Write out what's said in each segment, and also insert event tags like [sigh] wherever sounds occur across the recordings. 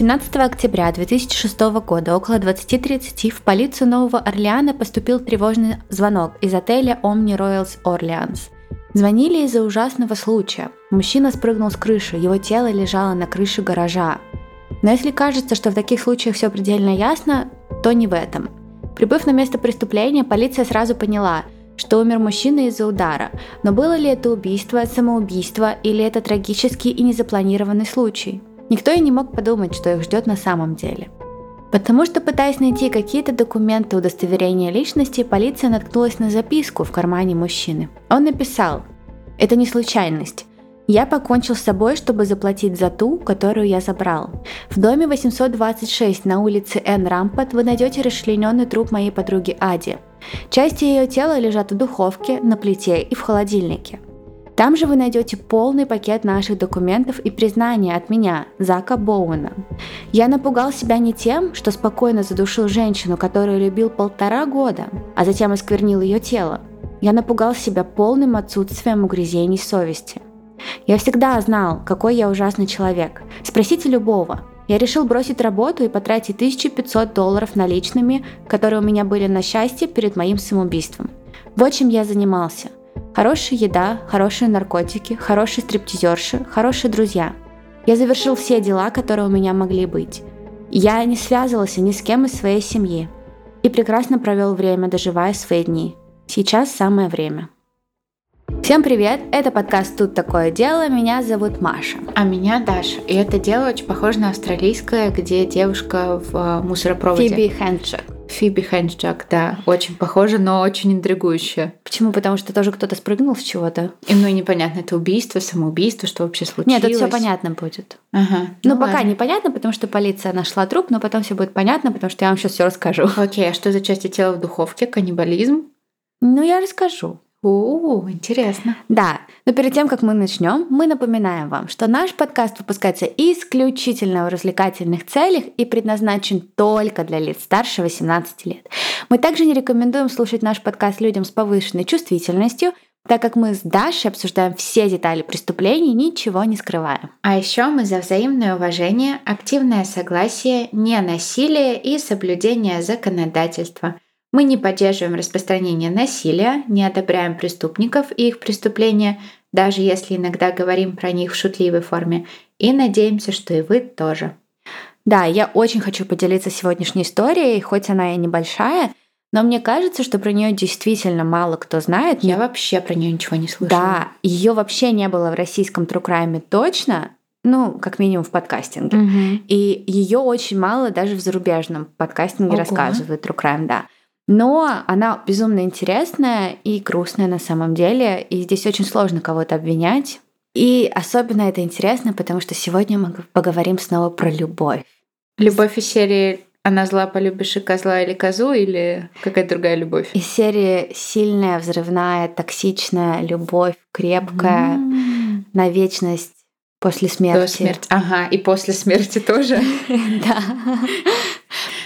17 октября 2006 года около 20.30 в полицию Нового Орлеана поступил тревожный звонок из отеля Omni Royals Orleans. Звонили из-за ужасного случая. Мужчина спрыгнул с крыши, его тело лежало на крыше гаража. Но если кажется, что в таких случаях все предельно ясно, то не в этом. Прибыв на место преступления, полиция сразу поняла, что умер мужчина из-за удара. Но было ли это убийство, самоубийство или это трагический и незапланированный случай? Никто и не мог подумать, что их ждет на самом деле. Потому что, пытаясь найти какие-то документы удостоверения личности, полиция наткнулась на записку в кармане мужчины. Он написал «Это не случайность. Я покончил с собой, чтобы заплатить за ту, которую я забрал. В доме 826 на улице Н. Рампот вы найдете расчлененный труп моей подруги Ади. Части ее тела лежат в духовке, на плите и в холодильнике. Там же вы найдете полный пакет наших документов и признания от меня, Зака Боуэна. Я напугал себя не тем, что спокойно задушил женщину, которую любил полтора года, а затем осквернил ее тело. Я напугал себя полным отсутствием угрызений совести. Я всегда знал, какой я ужасный человек. Спросите любого. Я решил бросить работу и потратить 1500 долларов наличными, которые у меня были на счастье перед моим самоубийством. Вот чем я занимался – Хорошая еда, хорошие наркотики, хорошие стриптизерши, хорошие друзья. Я завершил все дела, которые у меня могли быть. Я не связывался ни с кем из своей семьи. И прекрасно провел время, доживая свои дни. Сейчас самое время. Всем привет! Это подкаст «Тут такое дело». Меня зовут Маша. А меня Даша. И это дело очень похоже на австралийское, где девушка в э, мусоропроводе. Фиби Хэнджек. Фиби Хэнджак, да. Очень похоже, но очень интригующе. Почему? Потому что тоже кто-то спрыгнул с чего-то. И ну и непонятно, это убийство, самоубийство, что вообще случилось. Нет, это все понятно будет. Ага. Ну, ну пока ладно. непонятно, потому что полиция нашла труп, но потом все будет понятно, потому что я вам сейчас все расскажу. Окей, а что за части тела в духовке? Каннибализм? Ну, я расскажу. О, интересно. Да, но перед тем, как мы начнем, мы напоминаем вам, что наш подкаст выпускается исключительно в развлекательных целях и предназначен только для лиц старше 18 лет. Мы также не рекомендуем слушать наш подкаст людям с повышенной чувствительностью, так как мы с Дашей обсуждаем все детали преступлений, ничего не скрываем. А еще мы за взаимное уважение, активное согласие, не насилие и соблюдение законодательства – мы не поддерживаем распространение насилия, не одобряем преступников и их преступления, даже если иногда говорим про них в шутливой форме, и надеемся, что и вы тоже. Да, я очень хочу поделиться сегодняшней историей, хоть она и небольшая, но мне кажется, что про нее действительно мало кто знает. Я вообще про нее ничего не слышала. Да, ее вообще не было в российском True точно, ну, как минимум в подкастинге. Угу. И ее очень мало даже в зарубежном подкастинге Ого. рассказывают True да. Но она безумно интересная и грустная на самом деле, и здесь очень сложно кого-то обвинять. И особенно это интересно, потому что сегодня мы поговорим снова про любовь. Любовь из серии «Она зла, полюбишь и козла или козу» или какая-то другая любовь? Из серии «Сильная, взрывная, токсичная любовь, крепкая, mm. на вечность после смерти». До смерти. Ага, и после смерти тоже? [laughs] Да.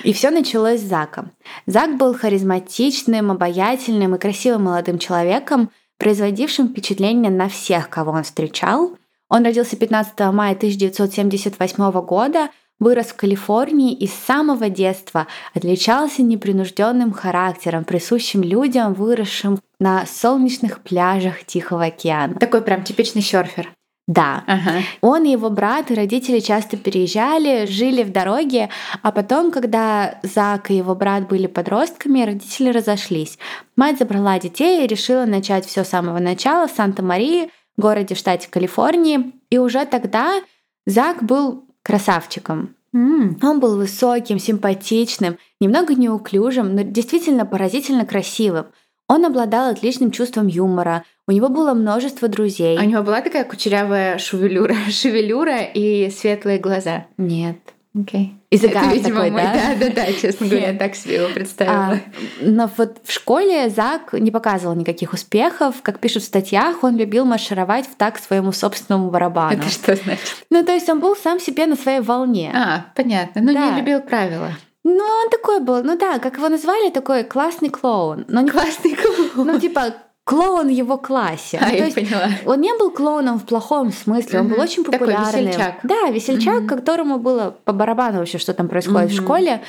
И все началось с Зака. Зак был харизматичным, обаятельным и красивым молодым человеком, производившим впечатление на всех, кого он встречал. Он родился 15 мая 1978 года, вырос в Калифорнии и с самого детства отличался непринужденным характером, присущим людям, выросшим на солнечных пляжах Тихого океана. Такой прям типичный серфер. Да. Ага. Он и его брат и родители часто переезжали, жили в дороге, а потом, когда Зак и его брат были подростками, родители разошлись. Мать забрала детей и решила начать все с самого начала в Санта-Марии, городе в штате Калифорнии. И уже тогда Зак был красавчиком. Mm. Он был высоким, симпатичным, немного неуклюжим, но действительно поразительно красивым. Он обладал отличным чувством юмора, у него было множество друзей. А у него была такая кучерявая шевелюра, [laughs] шевелюра и светлые глаза? Нет. Окей. Okay. И загар Это, видимо, такой, мой, да? Да, да, да, честно говоря, я так себе его представила. А, но вот в школе Зак не показывал никаких успехов. Как пишут в статьях, он любил маршировать в так своему собственному барабану. Это что значит? Ну, то есть он был сам себе на своей волне. А, понятно. Ну, да. не любил правила. Ну, он такой был, ну да, как его назвали, такой классный клоун. Но не... Классный клоун. Ну, типа, клоун в его классе. [laughs] А, Ну, я есть поняла. он не был клоуном в плохом смысле, он был очень Такой популярный. весельчак. Да, весельчак, Мгм. которому было по барабану вообще, что там происходит в Мгм. школе.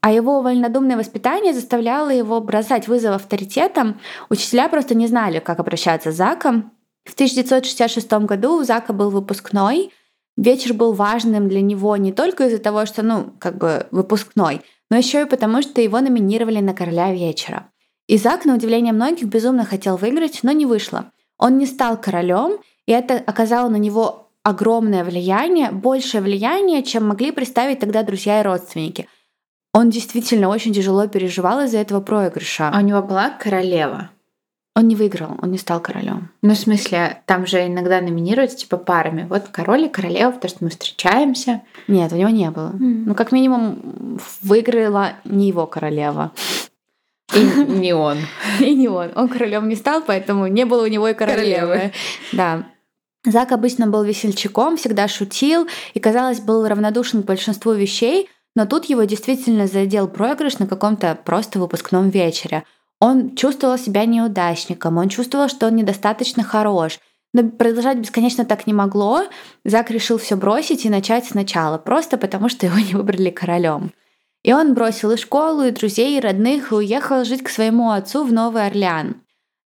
А его вольнодумное воспитание заставляло его бросать вызов авторитетам. Учителя просто не знали, как обращаться с Заком. В 1966 году у Зака был выпускной. Вечер был важным для него не только из-за того, что, ну, как бы выпускной, но еще и потому, что его номинировали на короля вечера. И Зак, на удивление многих, безумно хотел выиграть, но не вышло. Он не стал королем, и это оказало на него огромное влияние, большее влияние, чем могли представить тогда друзья и родственники. Он действительно очень тяжело переживал из-за этого проигрыша. А у него была королева. Он не выиграл, он не стал королем. Ну, в смысле, там же иногда номинируются типа парами. Вот король и королева, потому что мы встречаемся. Нет, у него не было. Ну, как минимум, выиграла не его королева. И не он. И не он. Он королем не стал, поэтому не было у него и королевы. Королевы. Да. Зак обычно был весельчаком, всегда шутил и, казалось, был равнодушен к большинству вещей, но тут его действительно задел проигрыш на каком-то просто выпускном вечере. Он чувствовал себя неудачником, он чувствовал, что он недостаточно хорош. Но продолжать бесконечно так не могло. Зак решил все бросить и начать сначала, просто потому что его [laughs] не выбрали королем. И он бросил и школу, и друзей, и родных, и уехал жить к своему отцу в Новый Орлеан.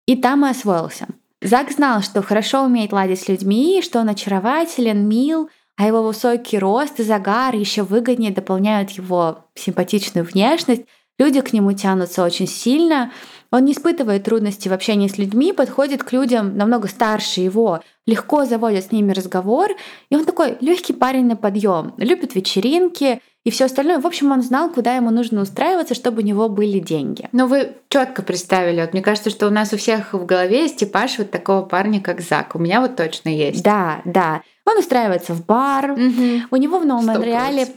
И там и освоился. Зак знал, что хорошо умеет ладить с людьми, что он очарователен, мил, а его высокий рост и загар еще выгоднее дополняют его симпатичную внешность. Люди к нему тянутся очень сильно. Он не испытывает трудностей в общении с людьми, подходит к людям намного старше его, легко заводит с ними разговор, и он такой легкий парень на подъем, любит вечеринки и все остальное. В общем, он знал, куда ему нужно устраиваться, чтобы у него были деньги. Ну, вы четко представили. Вот мне кажется, что у нас у всех в голове есть типаж вот такого парня, как Зак. У меня вот точно есть. Да, да. Он устраивается в бар. Мгм. У него в Новом поли-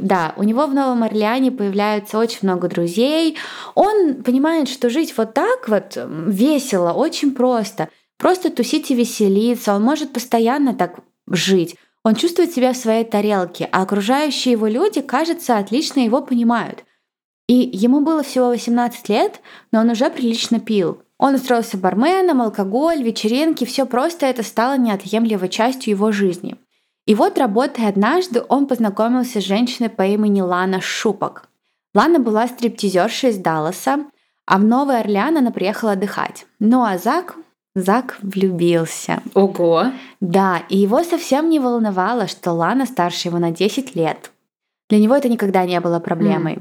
да, у него в Новом Орлеане появляется очень много друзей. Он понимает, что жить вот так вот весело, очень просто. Просто тусить и веселиться. Он может постоянно так жить. Он чувствует себя в своей тарелке, а окружающие его люди, кажется, отлично его понимают. И ему было всего 18 лет, но он уже прилично пил. Он устроился барменом, алкоголь, вечеринки, все просто это стало неотъемлемой частью его жизни. И вот, работая однажды, он познакомился с женщиной по имени Лана Шупок. Лана была стриптизершей из Далласа, а в Новый Орлеан она приехала отдыхать. Ну а Зак, Зак влюбился. Ого. Да, и его совсем не волновало, что Лана старше его на 10 лет. Для него это никогда не было проблемой.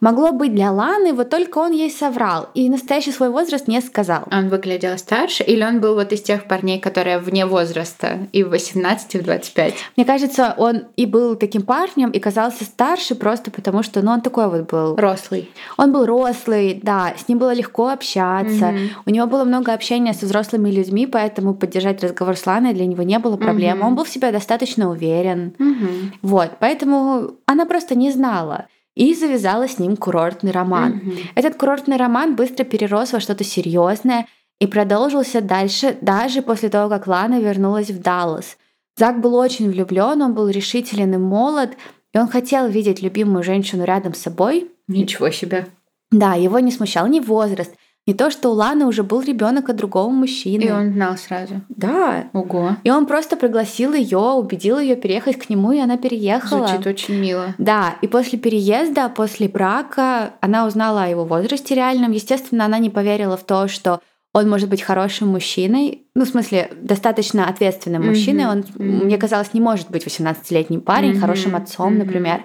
Могло быть для Ланы, вот только он ей соврал и настоящий свой возраст не сказал. Он выглядел старше, или он был вот из тех парней, которые вне возраста, и в 18, и в 25? Мне кажется, он и был таким парнем, и казался старше просто потому, что ну, он такой вот был. Рослый. Он был рослый, да, с ним было легко общаться. Мгм. У него было много общения со взрослыми людьми, поэтому поддержать разговор с Ланой для него не было проблем. Мгм. Он был в себе достаточно уверен. Мгм. Вот, поэтому она просто не знала и завязала с ним курортный роман. Мгм. Этот курортный роман быстро перерос во что-то серьезное и продолжился дальше, даже после того, как Лана вернулась в Даллас. Зак был очень влюблен, он был решителен и молод, и он хотел видеть любимую женщину рядом с собой. Ничего себе. Да, его не смущал ни возраст, не то, что у Ланы уже был ребенок от другого мужчины. И он знал сразу. Да. Ого. И он просто пригласил ее, убедил ее переехать к нему, и она переехала. Звучит очень мило. Да, и после переезда, после брака, она узнала о его возрасте реальном. Естественно, она не поверила в то, что он может быть хорошим мужчиной, ну, в смысле, достаточно ответственным Мгм, мужчиной. Он, мгм. мне казалось, не может быть 18-летним парень, Мгм, хорошим отцом, мгм, например.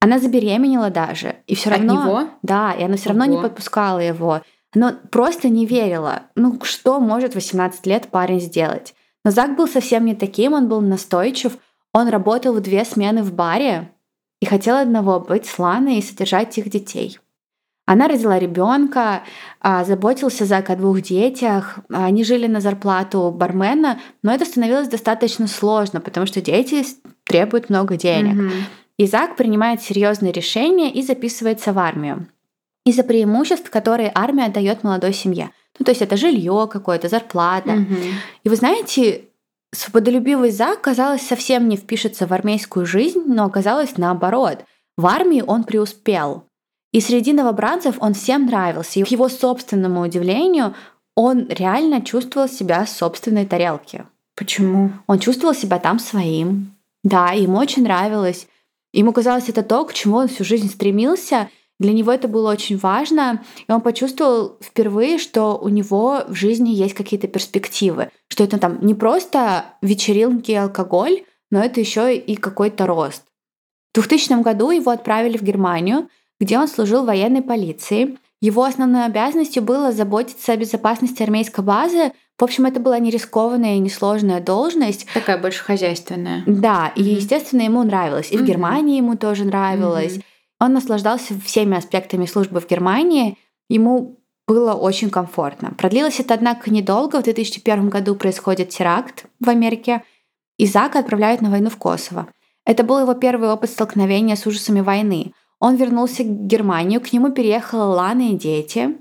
Она забеременела даже, и все От равно... него? Да, и она все равно не подпускала его. Но просто не верила. Ну, что может 18 лет парень сделать? Но Зак был совсем не таким, он был настойчив. Он работал в две смены в баре и хотел одного быть с Ланой и содержать их детей. Она родила ребенка, заботился Зак о двух детях. Они жили на зарплату бармена, но это становилось достаточно сложно, потому что дети требуют много денег. Мгм. И Зак принимает серьезные решения и записывается в армию. Из-за преимуществ, которые армия дает молодой семье. Ну, то есть это жилье какое-то, зарплата. Мгм. И вы знаете, свободолюбивый Зак, казалось, совсем не впишется в армейскую жизнь, но оказалось наоборот. В армии он преуспел. И среди новобранцев он всем нравился. И к его собственному удивлению, он реально чувствовал себя в собственной тарелке. Почему? Он чувствовал себя там своим. Да, ему очень нравилось. Ему казалось, это то, к чему он всю жизнь стремился. Для него это было очень важно, и он почувствовал впервые, что у него в жизни есть какие-то перспективы, что это там не просто вечеринки и алкоголь, но это еще и какой-то рост. В 2000 году его отправили в Германию, где он служил в военной полиции. Его основной обязанностью было заботиться о безопасности армейской базы. В общем, это была не рискованная и несложная должность. Такая больше хозяйственная. Да, и, естественно, ему нравилось. И mm-hmm. в Германии ему тоже нравилось. Mm-hmm. Он наслаждался всеми аспектами службы в Германии. Ему было очень комфортно. Продлилось это, однако, недолго. В 2001 году происходит теракт в Америке, и Зака отправляют на войну в Косово. Это был его первый опыт столкновения с ужасами войны. Он вернулся в Германию, к нему переехала Лана и дети.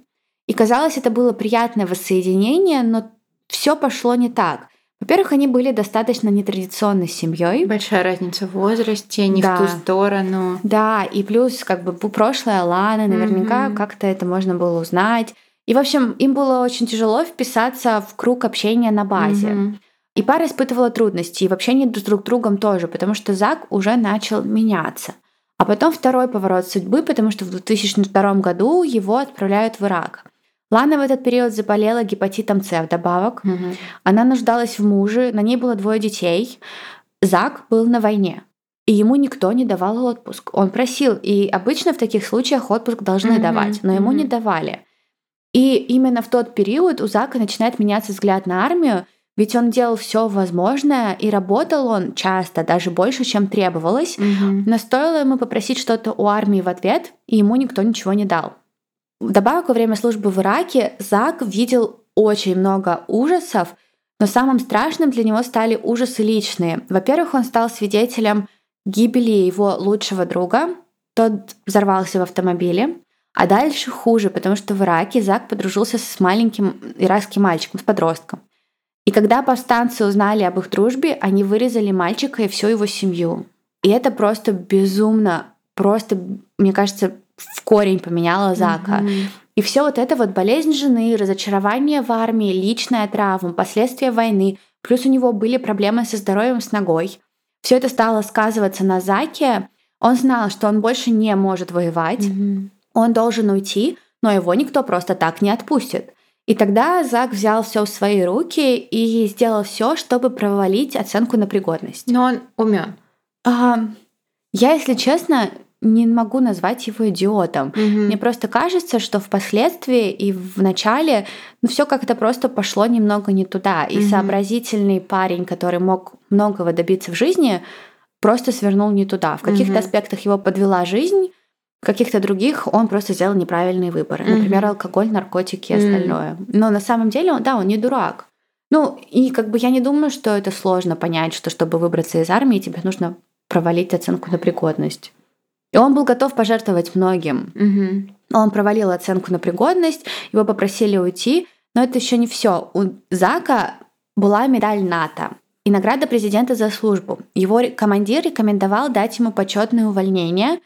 И казалось, это было приятное воссоединение, но все пошло не так. Во-первых, они были достаточно нетрадиционной семьей. Большая разница в возрасте, не да. в ту сторону. Да, и плюс как бы прошлое Ланы, наверняка mm-hmm. как-то это можно было узнать. И, в общем, им было очень тяжело вписаться в круг общения на базе. Mm-hmm. И пара испытывала трудности, и в общении друг с друг другом тоже, потому что Зак уже начал меняться. А потом второй поворот судьбы, потому что в 2002 году его отправляют в Ирак. Лана в этот период заболела гепатитом С вдобавок. Угу. Она нуждалась в муже, на ней было двое детей. Зак был на войне. И ему никто не давал отпуск. Он просил, и обычно в таких случаях отпуск должны mm давать, но ему mm не давали. И именно в тот период у Зака начинает меняться взгляд на армию, ведь он делал все возможное, и работал он часто, даже больше, чем требовалось. mm Но стоило ему попросить что-то у армии в ответ, и ему никто ничего не дал. Вдобавок, во время службы в Ираке Зак видел очень много ужасов, но самым страшным для него стали ужасы личные. Во-первых, он стал свидетелем гибели его лучшего друга. Тот взорвался в автомобиле. А дальше хуже, потому что в Ираке Зак подружился с маленьким иракским мальчиком, с подростком. И когда повстанцы узнали об их дружбе, они вырезали мальчика и всю его семью. И это просто безумно, просто, мне кажется, в корень поменяла Зака. Mm-hmm. И все вот это вот болезнь жены, разочарование в армии, личная травма, последствия войны, плюс у него были проблемы со здоровьем с ногой. Все это стало сказываться на Заке. Он знал, что он больше не может воевать, mm-hmm. он должен уйти, но его никто просто так не отпустит. И тогда Зак взял все в свои руки и сделал все, чтобы провалить оценку на пригодность. Но он умен. А, я, если честно, не могу назвать его идиотом. Угу. Мне просто кажется, что впоследствии и в начале ну, все как-то просто пошло немного не туда. И угу. сообразительный парень, который мог многого добиться в жизни, просто свернул не туда. В каких-то угу. аспектах его подвела жизнь, в каких-то других он просто сделал неправильные выборы. Угу. Например, алкоголь, наркотики и остальное. Но на самом деле, да, он не дурак. Ну, и как бы я не думаю, что это сложно понять, что чтобы выбраться из армии, тебе нужно провалить оценку на пригодность. И он был готов пожертвовать многим. Угу. Он провалил оценку на пригодность, его попросили уйти, но это еще не все. У Зака была медаль НАТО и награда президента за службу. Его командир рекомендовал дать ему почетное увольнение,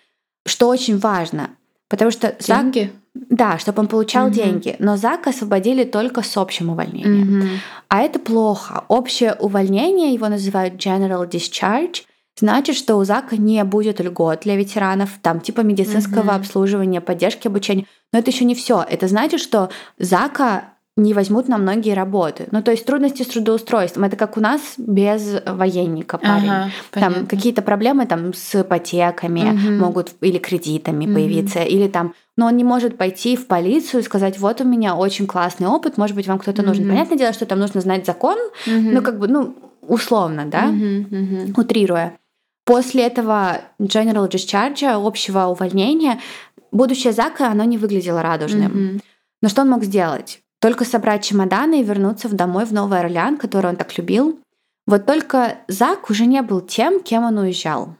что очень важно, потому что деньги. Зак, да, чтобы он получал угу. деньги, но Зака освободили только с общим увольнением, угу. а это плохо. Общее увольнение его называют general discharge, значит, что у ЗАКа не будет льгот для ветеранов, там типа медицинского угу. обслуживания, поддержки обучения. Но это еще не все. Это значит, что ЗАКа не возьмут на многие работы. Ну, то есть трудности с трудоустройством. Это как у нас без военника парень. Ага, там какие-то проблемы там с ипотеками угу. могут или кредитами угу. появиться, или там но он не может пойти в полицию и сказать, вот у меня очень классный опыт, может быть, вам кто-то нужен. Mm-hmm. Понятное дело, что там нужно знать закон, mm-hmm. но как бы, ну, условно, да, mm-hmm. Mm-hmm. утрируя. После этого general discharge, общего увольнения, будущее Зака, оно не выглядело радужным. Mm-hmm. Но что он мог сделать? Только собрать чемоданы и вернуться в домой в Новый Орлеан, который он так любил. Вот только Зак уже не был тем, кем он уезжал.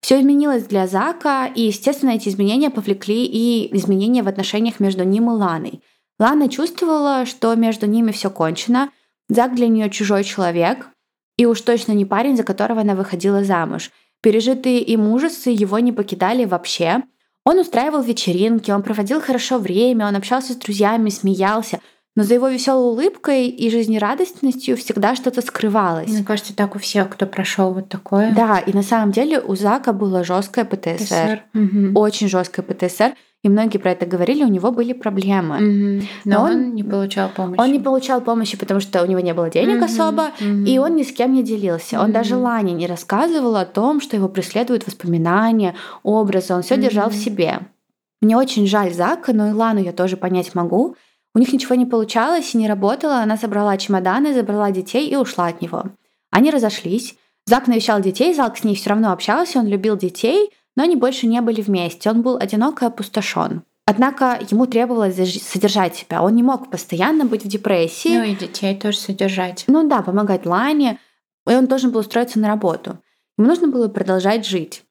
Все изменилось для Зака, и, естественно, эти изменения повлекли и изменения в отношениях между ним и Ланой. Лана чувствовала, что между ними все кончено. Зак для нее чужой человек, и уж точно не парень, за которого она выходила замуж – Пережитые им ужасы его не покидали вообще. Он устраивал вечеринки, он проводил хорошо время, он общался с друзьями, смеялся. но за его веселой улыбкой и жизнерадостностью всегда что-то скрывалось. Мне кажется, так у всех, кто прошел вот такое. Да, и на самом деле у Зака было жесткое ПТСР. ПТСР. Угу. Очень жесткое ПТСР. И многие про это говорили, у него были проблемы. Угу. Но, Но он, он не получал помощи. Он не получал помощи, потому что у него не было денег угу. особо, угу. и он ни с кем не делился. Он даже Лане не рассказывал о том, что его преследуют воспоминания, образы. Он все угу. держал в себе. Мне очень жаль Зака, но и Лану я тоже понять могу. У них ничего не получалось и не работало. Она собрала чемоданы, забрала детей и ушла от него. Они разошлись. Зак навещал детей, Зак с ней все равно общался, он любил детей, но они больше не были вместе. Он был одинок и опустошен. Однако ему требовалось содержать себя. Он не мог постоянно быть в депрессии. Ну и детей тоже содержать. Ну да, помогать Лане. И он должен был устроиться на работу. Ему нужно было продолжать жить.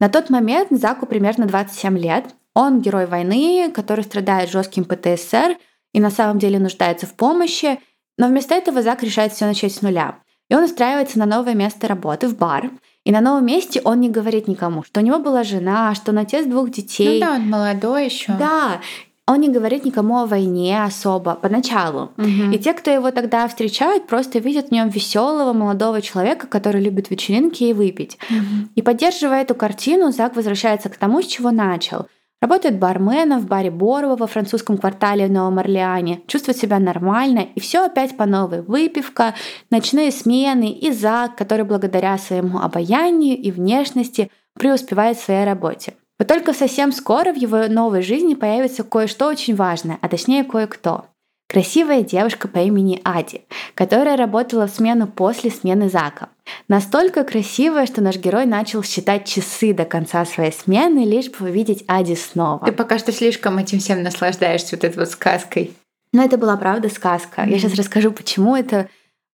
На тот момент Заку примерно 27 лет. Он герой войны, который страдает жестким ПТСР и на самом деле нуждается в помощи, но вместо этого Зак решает все начать с нуля. И он устраивается на новое место работы в бар. И на новом месте он не говорит никому, что у него была жена, что он отец двух детей. Ну да, он молодой еще. Да, он не говорит никому о войне особо поначалу. Угу. И те, кто его тогда встречают, просто видят в нем веселого молодого человека, который любит вечеринки и выпить. Угу. И поддерживая эту картину, Зак возвращается к тому, с чего начал. Работает барменом в баре Борова во французском квартале в Новом Орлеане, чувствует себя нормально, и все опять по новой. Выпивка, ночные смены и Зак, который благодаря своему обаянию и внешности преуспевает в своей работе. Вот только совсем скоро в его новой жизни появится кое-что очень важное, а точнее кое-кто. Красивая девушка по имени Ади, которая работала в смену после смены Зака. Настолько красивая, что наш герой начал считать часы до конца своей смены, лишь бы увидеть Ади снова. Ты пока что слишком этим всем наслаждаешься, вот этой вот сказкой. Но это была правда сказка. Mm-hmm. Я сейчас расскажу, почему это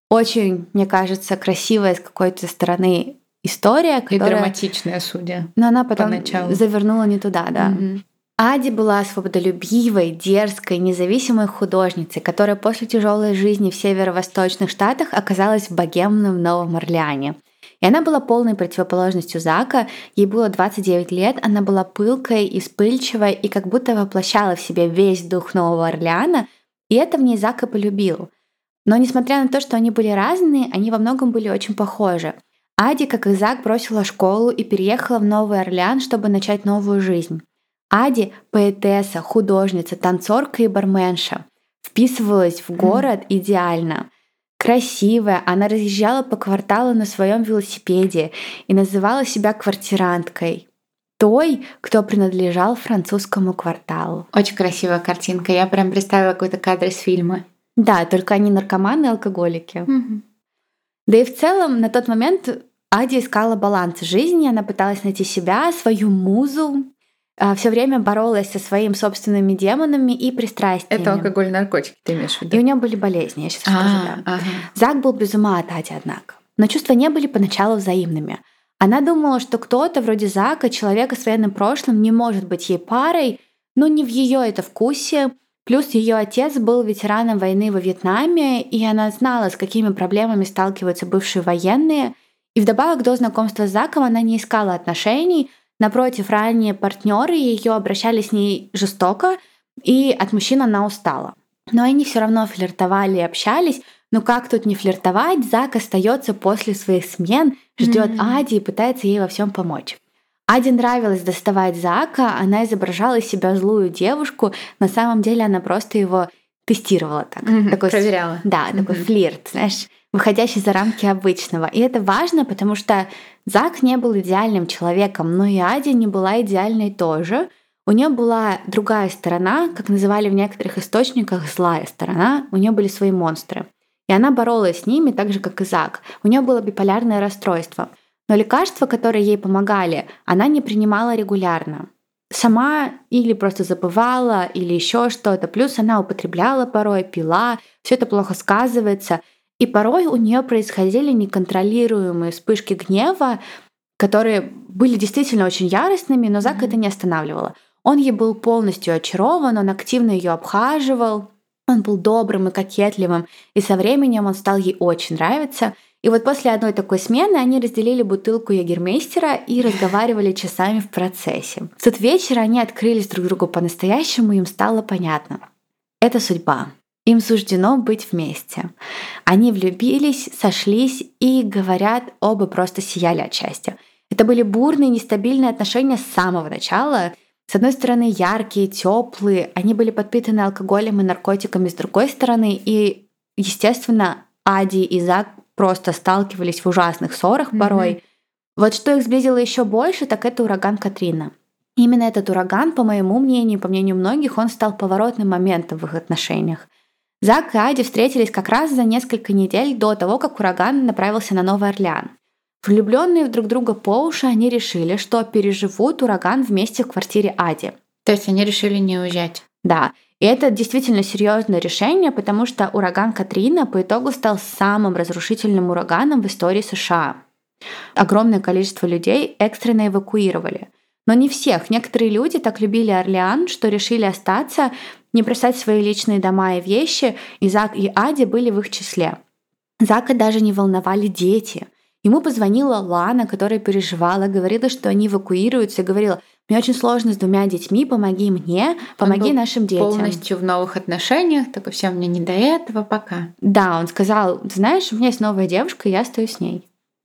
очень, мне кажется, красивая с какой-то стороны история, которая... И драматичная, судя Но она потом поначалу. завернула не туда, да. Mm-hmm. Ади была свободолюбивой, дерзкой, независимой художницей, которая после тяжелой жизни в северо-восточных штатах оказалась в богемном Новом Орлеане. И она была полной противоположностью Зака. Ей было 29 лет, она была пылкой и вспыльчивой и как будто воплощала в себе весь дух Нового Орлеана, и это в ней Зака полюбил. Но несмотря на то, что они были разные, они во многом были очень похожи. Ади, как и Зак, бросила школу и переехала в Новый Орлеан, чтобы начать новую жизнь. Ади – поэтесса, художница, танцорка и барменша. Вписывалась в город mm. идеально. Красивая, она разъезжала по кварталу на своем велосипеде и называла себя квартиранткой. Той, кто принадлежал французскому кварталу. Очень красивая картинка. Я прям представила какой-то кадр из фильма. Да, только они наркоманы и алкоголики. Mm-hmm. Да и в целом на тот момент Ади искала баланс жизни, она пыталась найти себя, свою музу, все время боролась со своими собственными демонами и пристрастиями. Это алкоголь, наркотики, ты имеешь в виду? И у нее были болезни, я сейчас а, скажу, да. Ага. Зак был без ума от Ати, однако. Но чувства не были поначалу взаимными. Она думала, что кто-то вроде Зака, человека с военным прошлым, не может быть ей парой, но не в ее это вкусе. Плюс ее отец был ветераном войны во Вьетнаме, и она знала, с какими проблемами сталкиваются бывшие военные. И вдобавок до знакомства с Заком она не искала отношений, Напротив, ранее партнеры ее обращались с ней жестоко, и от мужчин она устала. Но они все равно флиртовали и общались. Но как тут не флиртовать? Зак остается после своих смен, ждет mm-hmm. Ади и пытается ей во всем помочь. Аде нравилось доставать Зака, она изображала из себя злую девушку, на самом деле она просто его тестировала так. Mm-hmm, такой, проверяла. Да, mm-hmm. такой флирт, знаешь выходящий за рамки обычного. И это важно, потому что Зак не был идеальным человеком, но и Ади не была идеальной тоже. У нее была другая сторона, как называли в некоторых источниках, злая сторона. У нее были свои монстры. И она боролась с ними так же, как и Зак. У нее было биполярное расстройство. Но лекарства, которые ей помогали, она не принимала регулярно. Сама или просто забывала, или еще что-то. Плюс она употребляла порой, пила. Все это плохо сказывается. И порой у нее происходили неконтролируемые вспышки гнева, которые были действительно очень яростными, но Зак mm-hmm. это не останавливало. Он ей был полностью очарован, он активно ее обхаживал, он был добрым и кокетливым, и со временем он стал ей очень нравиться. И вот после одной такой смены они разделили бутылку ягермейстера и разговаривали часами в процессе. В тот вечер они открылись друг другу по-настоящему, и им стало понятно. Это судьба. Им суждено быть вместе. Они влюбились, сошлись и, говорят, оба просто сияли от счастья. Это были бурные, нестабильные отношения с самого начала. С одной стороны, яркие, теплые, они были подпитаны алкоголем и наркотиками с другой стороны, и, естественно, Ади и Зак просто сталкивались в ужасных ссорах порой. Mm-hmm. Вот что их сблизило еще больше, так это ураган Катрина. Именно этот ураган, по моему мнению, по мнению многих, он стал поворотным моментом в их отношениях. Зак и Ади встретились как раз за несколько недель до того, как ураган направился на Новый Орлеан. Влюбленные в друг друга по уши, они решили, что переживут ураган вместе в квартире Ади. То есть они решили не уезжать? Да. И это действительно серьезное решение, потому что ураган Катрина по итогу стал самым разрушительным ураганом в истории США. Огромное количество людей экстренно эвакуировали. Но не всех. Некоторые люди так любили Орлеан, что решили остаться, не бросать свои личные дома и вещи, и Зак и Ади были в их числе. Зака даже не волновали дети. Ему позвонила Лана, которая переживала, говорила, что они эвакуируются, и говорила, мне очень сложно с двумя детьми, помоги мне, помоги нашим детям. Полностью в новых отношениях, только все мне не до этого пока. Да, он сказал, ты знаешь, у меня есть новая девушка, и я стою с ней.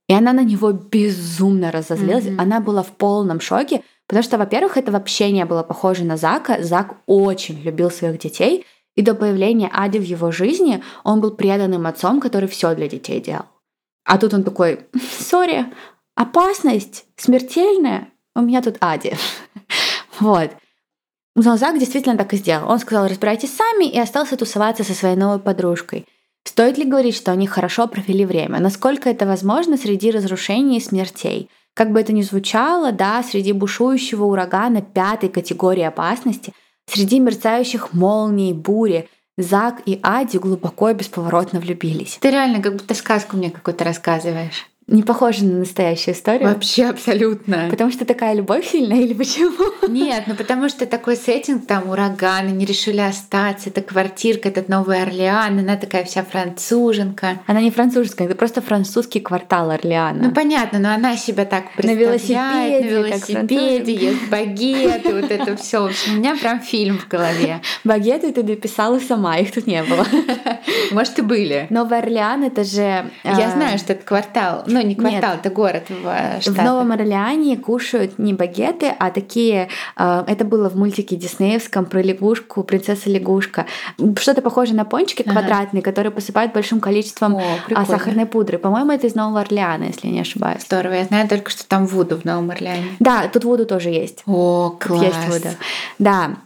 И она на него безумно разозлилась. Mm-hmm. Она была в полном шоке, потому что, во-первых, это вообще не было похоже на Зака. Зак очень любил своих детей, и до появления Ади в его жизни он был преданным отцом, который все для детей делал. А тут он такой, сори, опасность смертельная, у меня тут Ади. [laughs] вот. Но Зак действительно так и сделал. Он сказал, разбирайтесь сами, и остался тусоваться со своей новой подружкой. Стоит ли говорить, что они хорошо провели время? Насколько это возможно среди разрушений и смертей? Как бы это ни звучало, да, среди бушующего урагана пятой категории опасности, среди мерцающих молний, бури, Зак и Ади глубоко и бесповоротно влюбились. Ты реально как будто сказку мне какую-то рассказываешь. Не похоже на настоящую историю. Вообще абсолютно. Потому что такая любовь сильная или почему? Нет, ну потому что такой сеттинг, там ураган, они решили остаться, это квартирка, этот Новый Орлеан, она такая вся француженка. Она не французская, это просто французский квартал Орлеана. Ну понятно, но она себя так представляет. На велосипеде, на велосипеде, ест багеты, вот это [laughs] все. В общем, у меня прям фильм в голове. Багеты ты дописала сама, их тут не было. Может, и были. Новый Орлеан, это же... Я а, знаю, что это квартал ну, не квартал, Нет. это город в Штатах. В Новом Орлеане кушают не багеты, а такие... Э, это было в мультике диснеевском про лягушку, принцесса лягушка. Что-то похожее на пончики ага. квадратные, которые посыпают большим количеством О, а, сахарной пудры. По-моему, это из Нового Орлеана, если я не ошибаюсь. Здорово. Я знаю только, что там Вуду в Новом Орлеане. Да, тут Вуду тоже есть. О, класс. Есть Вуду. Да.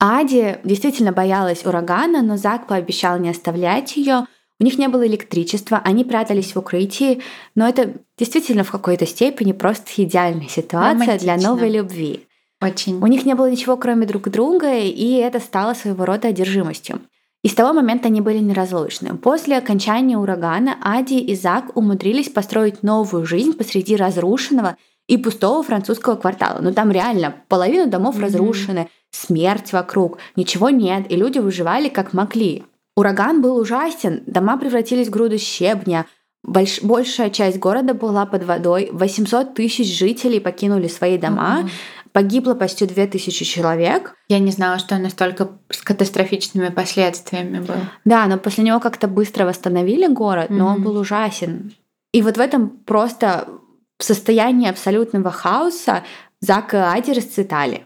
Ади действительно боялась урагана, но Зак пообещал не оставлять ее. У них не было электричества, они прятались в укрытии, но это действительно в какой-то степени просто идеальная ситуация для новой любви. Очень. У них не было ничего, кроме друг друга, и это стало своего рода одержимостью. И с того момента они были неразлучны. После окончания урагана Ади и Зак умудрились построить новую жизнь посреди разрушенного и пустого французского квартала. Ну там реально половина домов mm-hmm. разрушены, смерть вокруг, ничего нет, и люди выживали как могли. Ураган был ужасен, дома превратились в груду щебня, Больш, большая часть города была под водой, 800 тысяч жителей покинули свои дома, mm-hmm. погибло почти 2000 человек. Я не знала, что настолько с катастрофичными последствиями был. Да, но после него как-то быстро восстановили город, mm-hmm. но он был ужасен. И вот в этом просто состоянии абсолютного хаоса Зак и Ади расцветали.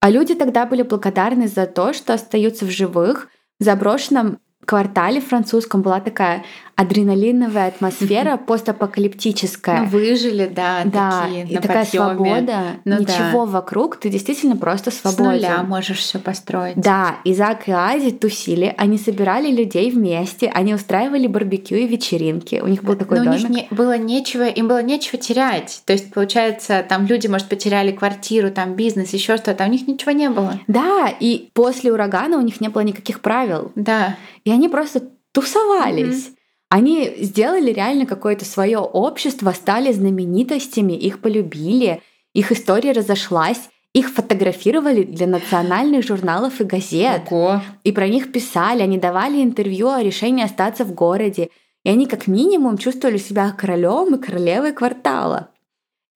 А люди тогда были благодарны за то, что остаются в живых – заброшенном квартале французском была такая адреналиновая атмосфера [laughs] постапокалиптическая. Ну, выжили, да, да, такие, и такая подъёме. свобода, ну, ничего да. вокруг, ты действительно просто свободен. С нуля можешь все построить. Да, и Зак и Ази тусили, они собирали людей вместе, они устраивали барбекю и вечеринки. У них был такой Но домик. у них не, было нечего, им было нечего терять. То есть, получается, там люди, может, потеряли квартиру, там бизнес, еще что-то, а у них ничего не было. Да, и после урагана у них не было никаких правил. Да. И они просто тусовались. Mm-hmm. Они сделали реально какое-то свое общество, стали знаменитостями, их полюбили, их история разошлась, их фотографировали для национальных журналов и газет. Ого. И про них писали, они давали интервью о решении остаться в городе. И они как минимум чувствовали себя королем и королевой квартала.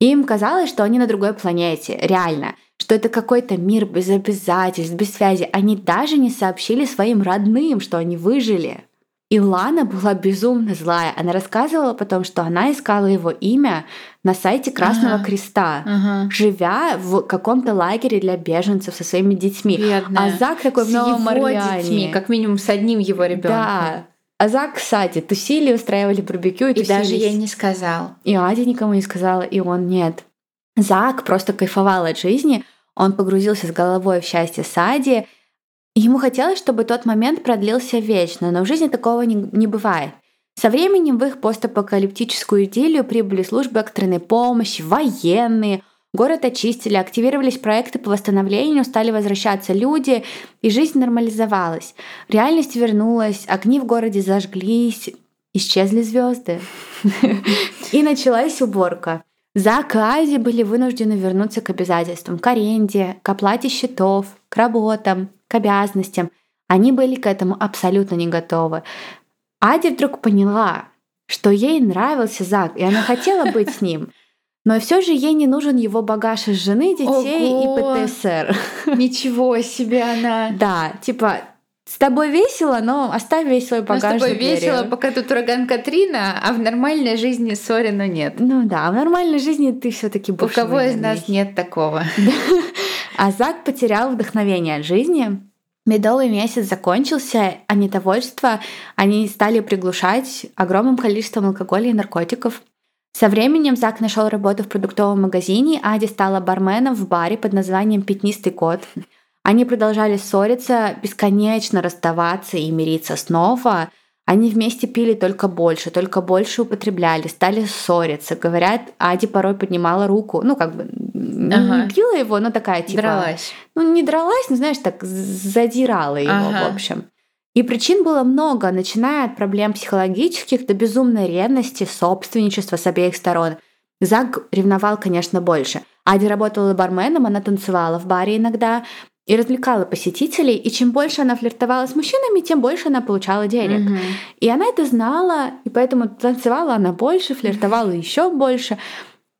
Им казалось, что они на другой планете, реально, что это какой-то мир без обязательств, без связи. Они даже не сообщили своим родным, что они выжили. И Лана была безумно злая. Она рассказывала потом, что она искала его имя на сайте Красного Ага. Креста, Ага. живя в каком-то лагере для беженцев со своими детьми. Бедная. А Зак такой в С Новом его Орлеане. детьми, как минимум с одним его ребенком. Да. А Зак, кстати, тусили, устраивали барбекю и, И тусились. даже ей не сказал. И Адя никому не сказала, и он нет. Зак просто кайфовал от жизни, он погрузился с головой в счастье Сади. Ему хотелось, чтобы тот момент продлился вечно, но в жизни такого не, не бывает. Со временем в их постапокалиптическую идиллию прибыли службы экстренной помощи, военные, город очистили, активировались проекты по восстановлению, стали возвращаться люди, и жизнь нормализовалась. Реальность вернулась, огни в городе зажглись, исчезли звезды. И началась уборка. Зак и Ази были вынуждены вернуться к обязательствам, к аренде, к оплате счетов, к работам, к обязанностям. Они были к этому абсолютно не готовы. Ади вдруг поняла, что ей нравился Зак, и она хотела быть с ним. Но все же ей не нужен его багаж из жены, детей Ого! и ПТСР. Ничего себе она. Да, типа, с тобой весело, но оставь весь свой с багаж тобой за дверью. весело, пока тут ураган Катрина, а в нормальной жизни Сорина нет. Ну да, в нормальной жизни ты все-таки У будешь кого из нас нет такого? [laughs] А Зак потерял вдохновение от жизни. Медовый месяц закончился, а недовольство они стали приглушать огромным количеством алкоголя и наркотиков. Со временем Зак нашел работу в продуктовом магазине, а Ади стала барменом в баре под названием «Пятнистый кот». Они продолжали ссориться, бесконечно расставаться и мириться снова. Они вместе пили только больше, только больше употребляли, стали ссориться. Говорят, Ади порой поднимала руку, ну как бы не Ага. била его, но такая типа... Дралась. Ну, не дралась, но, знаешь, так задирала его, Ага. в общем. И причин было много, начиная от проблем психологических до безумной ревности, собственничества с обеих сторон. Зак ревновал, конечно, больше. Ади работала барменом, она танцевала в баре иногда и развлекала посетителей, и чем больше она флиртовала с мужчинами, тем больше она получала денег. Мгм. И она это знала, и поэтому танцевала она больше, флиртовала еще больше.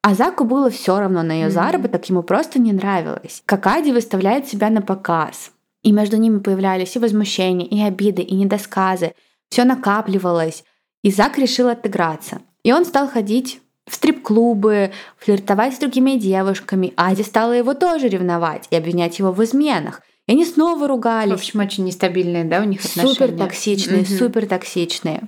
А Заку было все равно на ее Мгм. заработок, ему просто не нравилось. Как Ади выставляет себя на показ. И между ними появлялись и возмущения, и обиды, и недосказы. Все накапливалось. И Зак решил отыграться. И он стал ходить в стрип-клубы, флиртовать с другими девушками. Ади стала его тоже ревновать и обвинять его в изменах. И они снова В ругались. общем, очень нестабильные, да, у них отношения. Супер токсичные, Мгм. супер токсичные.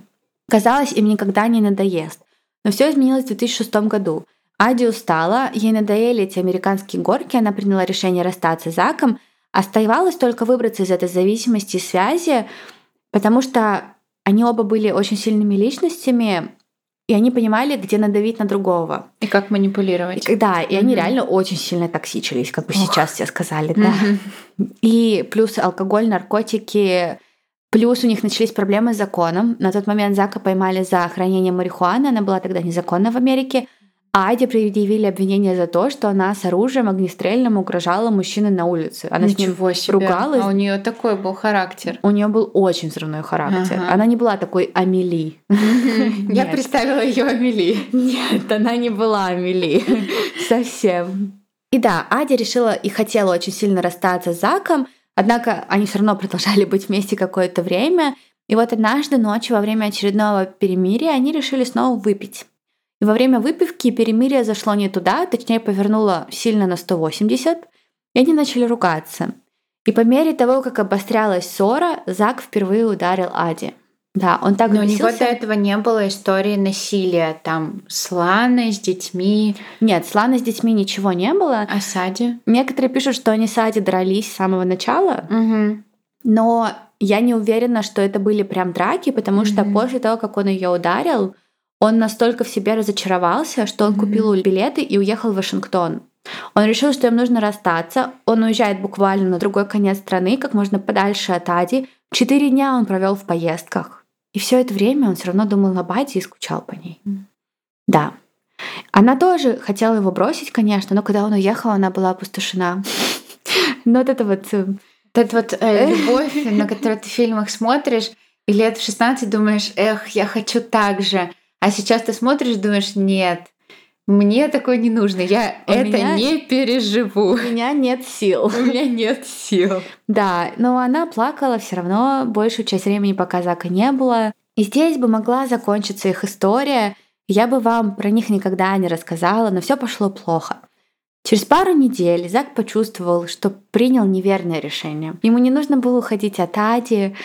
Казалось, им никогда не надоест. Но все изменилось в 2006 году. Ади устала, ей надоели эти американские горки, она приняла решение расстаться с Заком. Оставалось только выбраться из этой зависимости и связи, потому что они оба были очень сильными личностями, и они понимали, где надавить на другого. И как манипулировать. И, да, и они Мгм. реально очень сильно токсичились, как бы Ох. сейчас все сказали, да. Мгм. И плюс алкоголь, наркотики. Плюс у них начались проблемы с законом. На тот момент Зака поймали за хранение марихуаны. Она была тогда незаконна в Америке. Аде предъявили обвинение за то, что она с оружием огнестрельным угрожала мужчине на улице. Она с ним Ничего себе. ругалась. А у нее такой был характер. У нее был очень взрывной характер. Ага. Она не была такой Амели. Я представила ее Амели. Нет, она не была Амели. [laughs] Совсем. И да, Адя решила и хотела очень сильно расстаться с Заком, однако они все равно продолжали быть вместе какое-то время. И вот однажды ночью во время очередного перемирия они решили снова выпить. И во время выпивки перемирие зашло не туда, точнее повернуло сильно на 180, и они начали ругаться. И по мере того, как обострялась ссора, Зак впервые ударил Ади. Да, он так Но у него бесился. до этого не было истории насилия. Там с Ланой, с детьми. Нет, с Ланой с детьми ничего не было. А Сади? Некоторые пишут, что они с Ади дрались с самого начала, Угу. но я не уверена, что это были прям драки, потому что Мгм. после того, как он ее ударил, он настолько в себе разочаровался, что он купил билеты и уехал в Вашингтон. Он решил, что им нужно расстаться. Он уезжает буквально на другой конец страны, как можно подальше от Ади. Четыре дня он провел в поездках. И все это время он все равно думал об Аде и скучал по ней. Мгм. Да. Она тоже хотела его бросить, конечно, но когда он уехал, она была опустошена. [laughs] Но вот это вот... это вот э, [laughs] любовь, на которую ты в фильмах смотришь, и лет в 16 думаешь, эх, я хочу так же. А сейчас ты смотришь, думаешь, нет, Мне такое не нужно, я У это меня- не переживу. У меня нет сил. У меня нет сил. Да, но она плакала все равно большую часть времени, пока Зака не было. И здесь бы могла закончиться их история. Я бы вам про них никогда не рассказала, но все пошло плохо. Через пару недель Зак почувствовал, что принял неверное решение. Ему не нужно было уходить от Ади,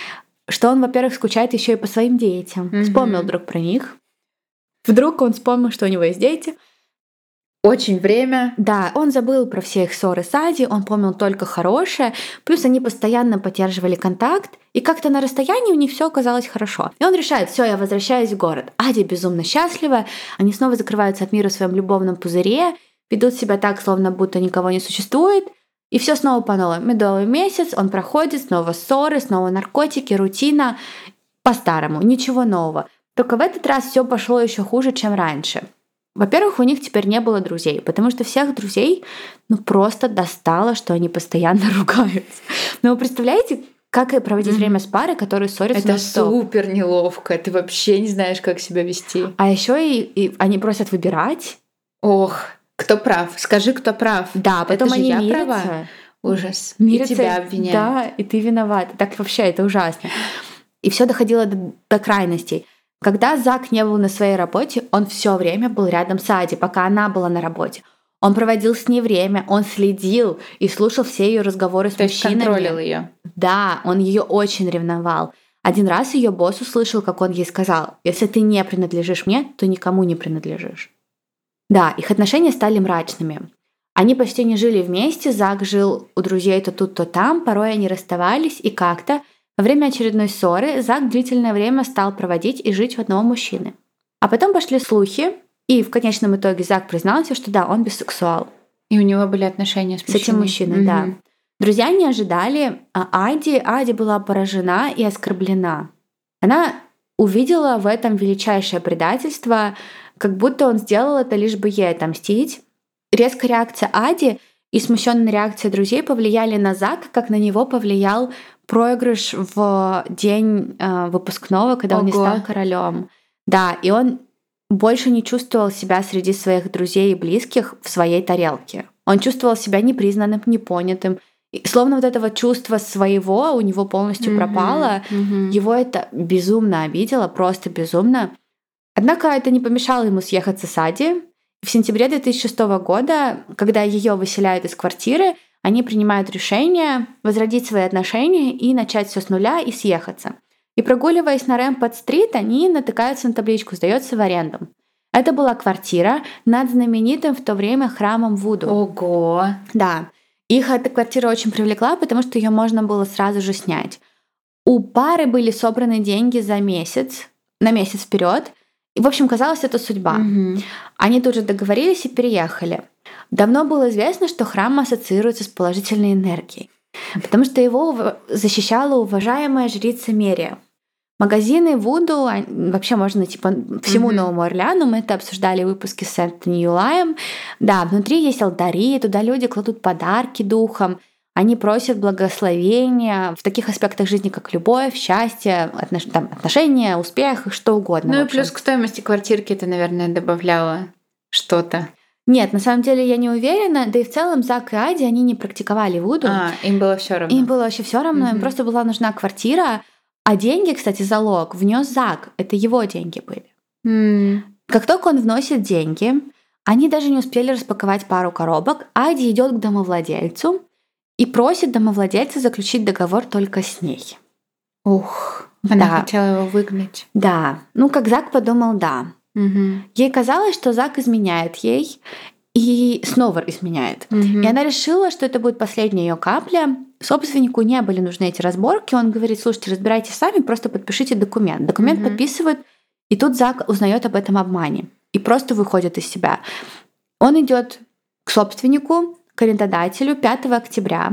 что он, во-первых, скучает еще и по своим детям. Мгм. Вспомнил вдруг про них. Вдруг он вспомнил, что у него есть дети. Очень время. Да, он забыл про все их ссоры с Ади, он помнил только хорошее, плюс они постоянно поддерживали контакт, и как-то на расстоянии у них все оказалось хорошо. И он решает, все, я возвращаюсь в город. Ади безумно счастлива, они снова закрываются от мира в своем любовном пузыре, ведут себя так, словно будто никого не существует, и все снова по новому. Медовый месяц, он проходит, снова ссоры, снова наркотики, рутина, по-старому, ничего нового. Только в этот раз все пошло еще хуже, чем раньше. Во-первых, у них теперь не было друзей, потому что всех друзей ну просто достало, что они постоянно [laughs] ругаются. Но вы представляете, как и проводить Мгм. время с парой, которые ссорятся Это супер неловко. Ты вообще не знаешь, как себя вести. А еще и, и они просят выбирать. Ох, кто прав? Скажи, кто прав. Да, потом Это они я мирятся. права? Ужас. Мирятся, И тебя обвиняют. Да, и ты виноват. Так вообще это ужасно. И все доходило до, до крайностей. Когда Зак не был на своей работе, он все время был рядом с Ади, пока она была на работе. Он проводил с ней время, он следил и слушал все ее разговоры с То есть мужчинами. контролил ее. Да, он ее очень ревновал. Один раз ее босс услышал, как он ей сказал, если ты не принадлежишь мне, то никому не принадлежишь. Да, их отношения стали мрачными. Они почти не жили вместе, Зак жил у друзей то тут, то там, порой они расставались, и как-то во время очередной ссоры Зак длительное время стал проводить и жить у одного мужчины. А потом пошли слухи, и в конечном итоге Зак признался, что да, он бисексуал. И у него были отношения с С этим мужчиной, да. Друзья не ожидали, а Ади, Ади была поражена и оскорблена. Она увидела в этом величайшее предательство, как будто он сделал это лишь бы ей отомстить. Резкая реакция Ади и смущенная реакция друзей повлияли на Зака, как на него повлиял проигрыш в день э, выпускного, когда он не Ого. стал королем. Да, и он больше не чувствовал себя среди своих друзей и близких в своей тарелке. Он чувствовал себя непризнанным, непонятым. И словно вот этого чувства своего у него полностью пропало. Его это безумно обидело, просто безумно. Однако это не помешало ему съехаться с Ади. В сентябре 2006 года, когда ее выселяют из квартиры, они принимают решение возродить свои отношения и начать все с нуля и съехаться. И прогуливаясь на Рэмпот-стрит, они натыкаются на табличку «Сдается в аренду». Это была квартира над знаменитым в то время храмом Вуду. Ого. Да. Их эта квартира очень привлекла, потому что ее можно было сразу же снять. У пары были собраны деньги за месяц, на месяц вперед. И, в общем, казалось, это судьба. Мгм. Они тут же договорились и переехали. Давно было известно, что храм ассоциируется с положительной энергией, потому что его защищала уважаемая жрица Мерия. Магазины Вуду а, вообще можно найти по всему Мгм. Новому Орлеану. Мы это обсуждали в выпуске с Энтони Юлаем. Да, внутри есть алтари, туда люди кладут подарки духам. Они просят благословения в таких аспектах жизни, как любовь, счастье, отнош- там, отношения, успех, что угодно. Ну и плюс к стоимости квартирки это, наверное, добавляло что-то. Нет, на самом деле я не уверена. Да и в целом Зак и Ади, они не практиковали Вуду. А, им было все равно. Им было вообще все равно, им Мгм. просто была нужна квартира. А деньги, кстати, залог внес Зак. Это его деньги были. М. Как только он вносит деньги, они даже не успели распаковать пару коробок. Ади идет к домовладельцу и просит домовладельца заключить договор только с ней. Ух, она Да. хотела его выгнать. Да, ну как Зак подумал, да. Мгм. Ей казалось, что Зак изменяет ей и снова изменяет. Мгм. И она решила, что это будет последняя ее капля. Собственнику не были нужны эти разборки. Он говорит, слушайте, разбирайтесь сами, просто подпишите документ. Документ Мгм. подписывают, и тут Зак узнает об этом обмане и просто выходит из себя. Он идет к собственнику, к арендодателю 5 октября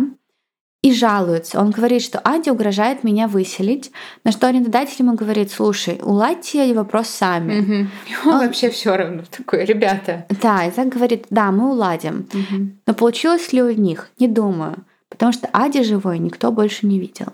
и жалуется. Он говорит, что Ади угрожает меня выселить, на что арендодатель ему говорит, слушай, уладьте вопрос сами. Мгм. Ему Он- вообще все равно такой, ребята. Да, и Зак говорит, да, мы уладим. Мгм. Но получилось ли у них? Не думаю, потому что Ади живой никто больше не видел.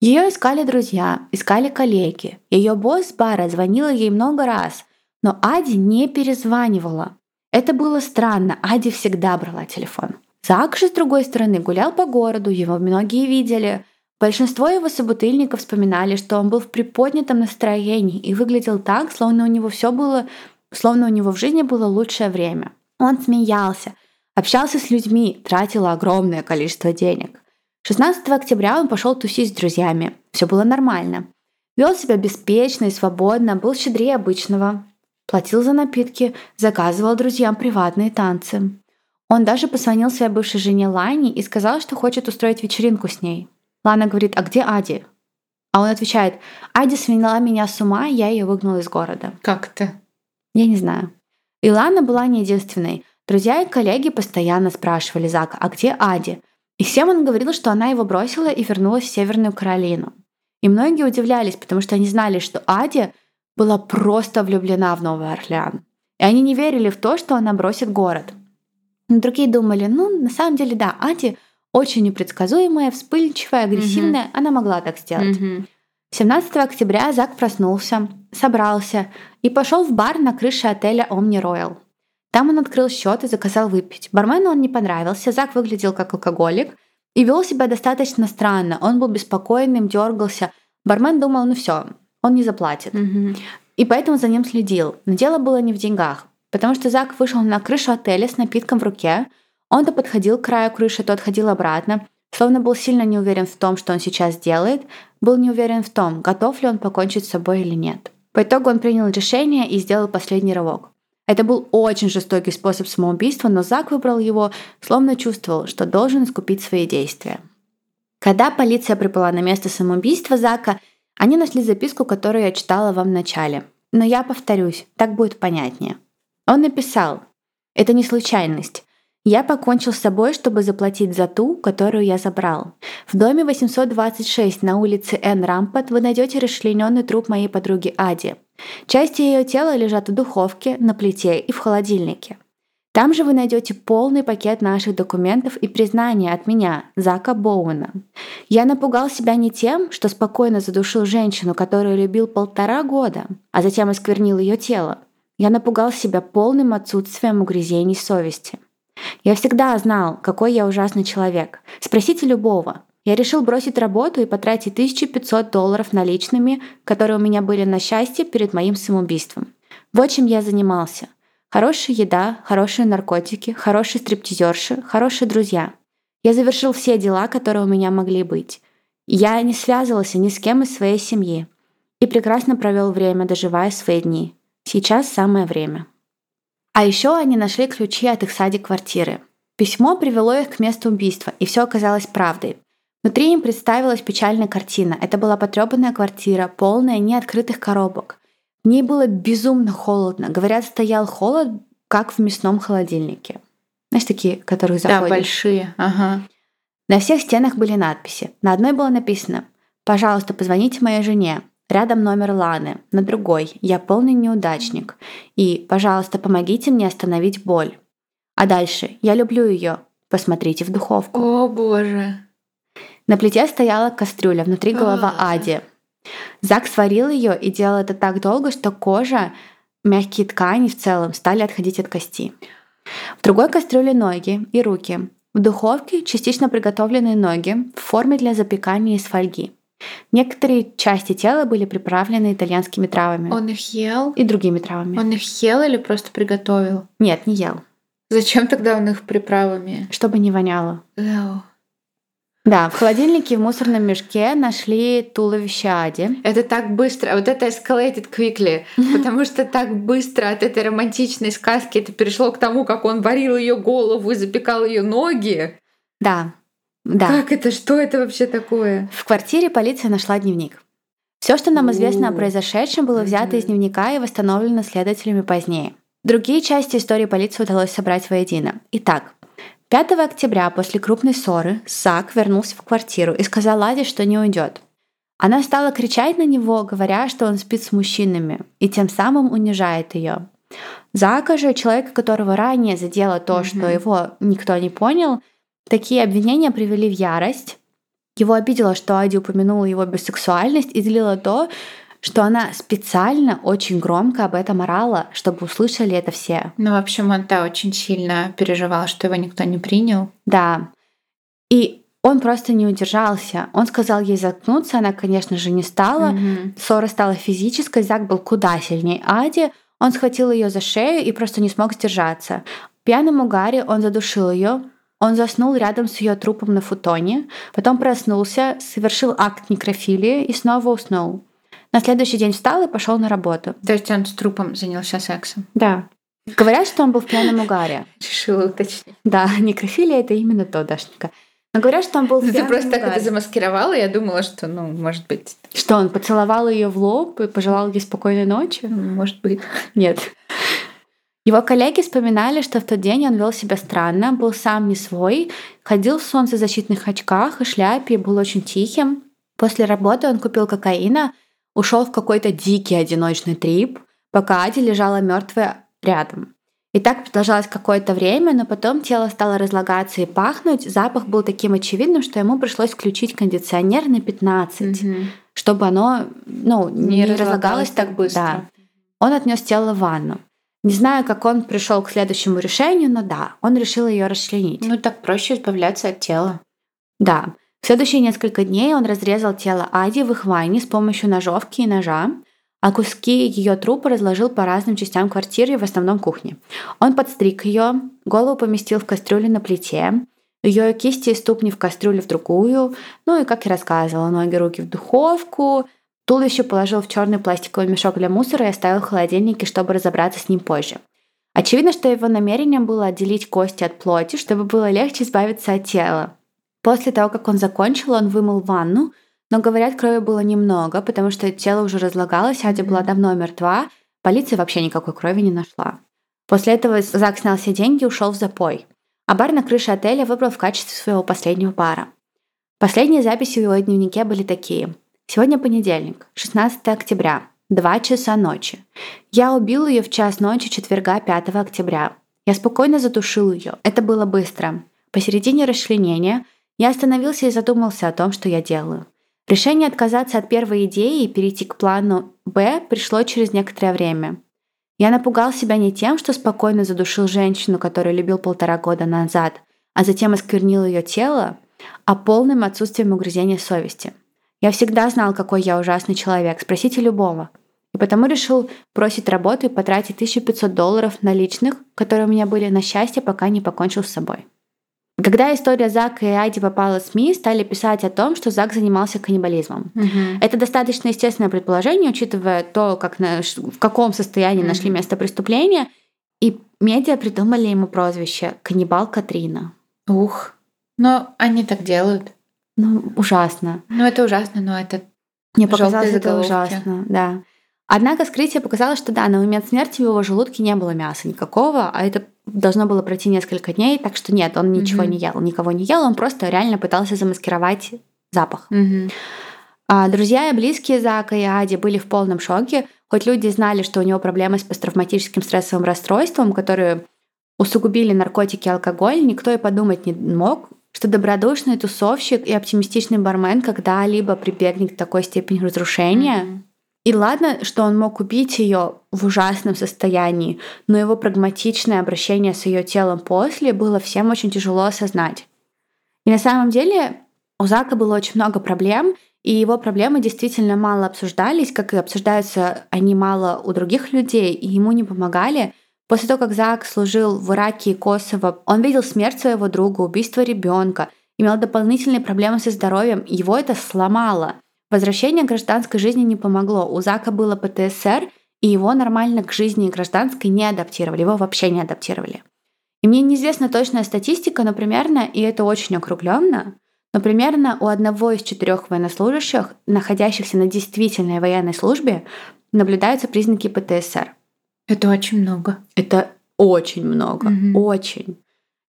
Ее искали друзья, искали коллеги. Ее босс бара звонила ей много раз, но Ади не перезванивала. Это было странно, Ади всегда брала телефон. Зак же, с другой стороны, гулял по городу, его многие видели. Большинство его собутыльников вспоминали, что он был в приподнятом настроении и выглядел так, словно у него все было, словно у него в жизни было лучшее время. Он смеялся, общался с людьми, тратил огромное количество денег. 16 октября он пошел тусить с друзьями. Все было нормально. Вел себя беспечно и свободно, был щедрее обычного. Платил за напитки, заказывал друзьям приватные танцы. Он даже позвонил своей бывшей жене Лане и сказал, что хочет устроить вечеринку с ней. Лана говорит, а где Ади? А он отвечает, Ади свиняла меня с ума, я ее выгнал из города. Как то Я не знаю. И Лана была не единственной. Друзья и коллеги постоянно спрашивали Зака, а где Ади? И всем он говорил, что она его бросила и вернулась в Северную Каролину. И многие удивлялись, потому что они знали, что Ади была просто влюблена в Новый Орлеан. И они не верили в то, что она бросит город. Но другие думали, ну, на самом деле, да, Ади очень непредсказуемая, вспыльчивая, агрессивная, mm-hmm. она могла так сделать. Mm-hmm. 17 октября Зак проснулся, собрался и пошел в бар на крыше отеля Omni Royal. Там он открыл счет и заказал выпить. Бармену он не понравился, Зак выглядел как алкоголик и вел себя достаточно странно. Он был беспокойным, дергался. Бармен думал, ну все, он не заплатит. Mm-hmm. И поэтому за ним следил. Но дело было не в деньгах. Потому что Зак вышел на крышу отеля с напитком в руке. Он то подходил к краю крыши, то отходил обратно. Словно был сильно не уверен в том, что он сейчас делает. Был не уверен в том, готов ли он покончить с собой или нет. По итогу он принял решение и сделал последний рывок. Это был очень жестокий способ самоубийства, но Зак выбрал его, словно чувствовал, что должен искупить свои действия. Когда полиция прибыла на место самоубийства Зака, они нашли записку, которую я читала вам в начале. Но я повторюсь, так будет понятнее. Он написал, «Это не случайность. Я покончил с собой, чтобы заплатить за ту, которую я забрал. В доме 826 на улице Н. Рампот вы найдете расчлененный труп моей подруги Ади. Части ее тела лежат в духовке, на плите и в холодильнике. Там же вы найдете полный пакет наших документов и признания от меня, Зака Боуэна. Я напугал себя не тем, что спокойно задушил женщину, которую любил полтора года, а затем осквернил ее тело. Я напугал себя полным отсутствием угрызений совести. Я всегда знал, какой я ужасный человек. Спросите любого. Я решил бросить работу и потратить 1500 долларов наличными, которые у меня были на счастье перед моим самоубийством. Вот чем я занимался. Хорошая еда, хорошие наркотики, хорошие стриптизерши, хорошие друзья. Я завершил все дела, которые у меня могли быть. Я не связывался ни с кем из своей семьи и прекрасно провел время, доживая свои дни. Сейчас самое время. А еще они нашли ключи от их сади квартиры. Письмо привело их к месту убийства, и все оказалось правдой. Внутри им представилась печальная картина. Это была потрепанная квартира, полная неоткрытых коробок. В ней было безумно холодно. Говорят, стоял холод, как в мясном холодильнике. Знаешь, такие, которые заходят? Да, большие. Ага. На всех стенах были надписи. На одной было написано «Пожалуйста, позвоните моей жене. Рядом номер Ланы. На другой «Я полный неудачник». И «Пожалуйста, помогите мне остановить боль». А дальше «Я люблю ее. Посмотрите в духовку». О, боже. На плите стояла кастрюля, внутри голова Ади. Зак сварил ее и делал это так долго, что кожа, мягкие ткани в целом стали отходить от кости. В другой кастрюле ноги и руки. В духовке частично приготовленные ноги в форме для запекания из фольги. Некоторые части тела были приправлены итальянскими травами. Он их ел? И другими травами. Он их ел или просто приготовил? Нет, не ел. Зачем тогда он их приправами? Чтобы не воняло. Эу. Да, в холодильнике в мусорном мешке нашли туловище Ади. Это так быстро, вот это escalated quickly, [laughs] потому что так быстро от этой романтичной сказки это перешло к тому, как он варил ее голову и запекал ее ноги. Да, да. Как это? Что это вообще такое? В квартире полиция нашла дневник. Все, что нам известно о произошедшем, было взято из дневника и восстановлено следователями позднее. Другие части истории полиции удалось собрать воедино. Итак, 5 октября после крупной ссоры Сак вернулся в квартиру и сказал Ладе, что не уйдет. Она стала кричать на него, говоря, что он спит с мужчинами, и тем самым унижает ее. Зака же, человека, которого ранее задело то, mm-hmm. что его никто не понял, такие обвинения привели в ярость. Его обидело, что Ади упомянула его бисексуальность и злило то, что она специально очень громко об этом орала, чтобы услышали это все. Ну, в общем, он-то очень сильно переживал, что его никто не принял. Да. И он просто не удержался. Он сказал ей заткнуться, она, конечно же, не стала. Мгм. Ссора стала физической, Зак был куда сильнее Ади. Он схватил ее за шею и просто не смог сдержаться. В пьяном угаре он задушил ее. Он заснул рядом с ее трупом на футоне, потом проснулся, совершил акт некрофилии и снова уснул. На следующий день встал и пошел на работу. То есть он с трупом занялся сексом. Да. Говорят, что он был в пьяном угаре. Решила уточнить. Да, некрофилия это именно то, Дашенька. Но говорят, что он был в Ну, Ты пьяном просто так угаре. это замаскировала, я думала, что, ну, может быть, Что он поцеловал ее в лоб и пожелал ей спокойной ночи? ну, может быть. Нет. Его коллеги вспоминали, что в тот день он вел себя странно, был сам не свой, ходил в солнцезащитных очках и шляпе был очень тихим. После работы он купил кокаина, ушел в какой-то дикий одиночный трип, пока Ади лежала мертвая рядом. И так продолжалось какое-то время, но потом тело стало разлагаться и пахнуть. Запах был таким очевидным, что ему пришлось включить кондиционер на 15, Мгм. чтобы оно ну, Не разлагалось так быстро. Да. Он отнес тело в ванну. Не знаю, как он пришел к следующему решению, но да, он решил ее расчленить. Ну, так проще избавляться от тела. Да. В следующие несколько дней он разрезал тело Ади в их ванне с помощью ножовки и ножа, а куски ее трупа разложил по разным частям квартиры, в основном кухне. Он подстриг ее, голову поместил в кастрюлю на плите, ее кисти и ступни в кастрюлю в другую, ну и, как я рассказывала, ноги, руки в духовку, туловище положил в черный пластиковый мешок для мусора и оставил в холодильнике, чтобы разобраться с ним позже. Очевидно, что его намерением было отделить кости от плоти, чтобы было легче избавиться от тела. После того, как он закончил, он вымыл ванну, но, говорят, крови было немного, потому что тело уже разлагалось, Адя была давно мертва, полиция вообще никакой крови не нашла. После этого Зак снял все деньги и ушел в запой. А бар на крыше отеля выбрал в качестве своего последнего пара. Последние записи в его дневнике были такие. Сегодня понедельник, 16 октября, 2 часа ночи. Я убил ее в час ночи четверга 5 октября. Я спокойно задушил ее. Это было быстро. Посередине расчленения я остановился и задумался о том, что я делаю. Решение отказаться от первой идеи и перейти к плану «Б» пришло через некоторое время. Я напугал себя не тем, что спокойно задушил женщину, которую любил полтора года назад, а затем осквернил ее тело, а полным отсутствием угрызения совести. Я всегда знал, какой я ужасный человек, спросите любого. И потому решил бросить работу и потратить 1500 долларов наличных, которые у меня были на счастье, пока не покончил с собой. Когда история Зака и Айди попала в СМИ, стали писать о том, что Зак занимался каннибализмом. Мгм. Это достаточно естественное предположение, учитывая то, как на- в каком состоянии нашли Мгм. место преступления. И медиа придумали ему прозвище «Каннибал Катрина». Ух. Но они так делают. Ну, ужасно. Ну, это ужасно, но это... Мне показалось это ужасно, да. Однако вскрытие показало, что да, на момент смерти в его желудке не было мяса никакого, а это должно было пройти несколько дней, так что нет, он ничего Мгм. не ел, никого не ел, он просто реально пытался замаскировать запах. Мгм. А друзья и близкие Зака и Ади были в полном шоке, хоть люди знали, что у него проблемы с посттравматическим стрессовым расстройством, которые усугубили наркотики и алкоголь, никто и подумать не мог, что добродушный тусовщик и оптимистичный бармен когда-либо прибегнет к такой степени разрушения. Мгм. И ладно, что он мог убить ее в ужасном состоянии, но его прагматичное обращение с ее телом после было всем очень тяжело осознать. И на самом деле у Зака было очень много проблем, и его проблемы действительно мало обсуждались, как и обсуждаются они мало у других людей, и ему не помогали. После того, как Зак служил в Ираке и Косово, он видел смерть своего друга, убийство ребенка, имел дополнительные проблемы со здоровьем, его это сломало. Возвращение к гражданской жизни не помогло. У Зака было ПТСР, и его нормально к жизни гражданской не адаптировали, его вообще не адаптировали. И мне неизвестна точная статистика, но примерно, и это очень округленно, но примерно у одного из четырех военнослужащих, находящихся на действительной военной службе, наблюдаются признаки ПТСР. Это очень много. Это очень много, Мгм. очень.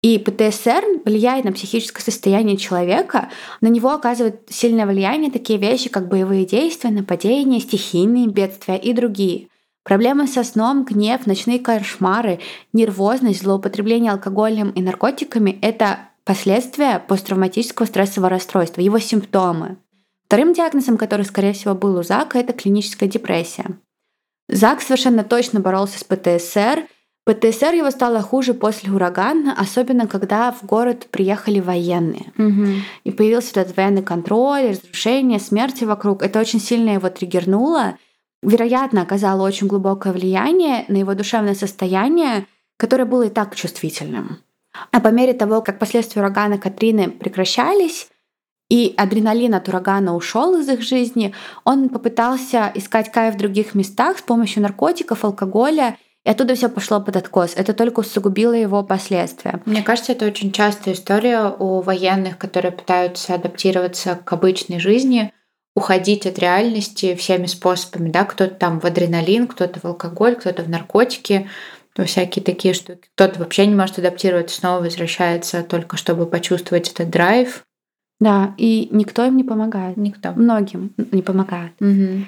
И ПТСР влияет на психическое состояние человека, на него оказывают сильное влияние такие вещи, как боевые действия, нападения, стихийные бедствия и другие. Проблемы со сном, гнев, ночные кошмары, нервозность, злоупотребление алкоголем и наркотиками — это последствия посттравматического стрессового расстройства, его симптомы. Вторым диагнозом, который, скорее всего, был у Зака, это клиническая депрессия. Зак совершенно точно боролся с ПТСР. ПТСР его стало хуже после урагана, особенно когда в город приехали военные. Угу. И появился этот военный контроль, разрушение, смерти вокруг. Это очень сильно его триггернуло. Вероятно, оказало очень глубокое влияние на его душевное состояние, которое было и так чувствительным. А по мере того, как последствия урагана Катрины прекращались, и адреналин от урагана ушел из их жизни, он попытался искать кайф в других местах с помощью наркотиков, алкоголя, и оттуда все пошло под откос. Это только усугубило его последствия. Мне кажется, это очень частая история у военных, которые пытаются адаптироваться к обычной жизни, уходить от реальности всеми способами. Да? Кто-то там в адреналин, кто-то в алкоголь, кто-то в наркотики всякие такие штуки. Кто-то вообще не может адаптироваться, снова возвращается только чтобы почувствовать этот драйв. Да, и никто им не помогает. Никто. Многим не помогает. Угу.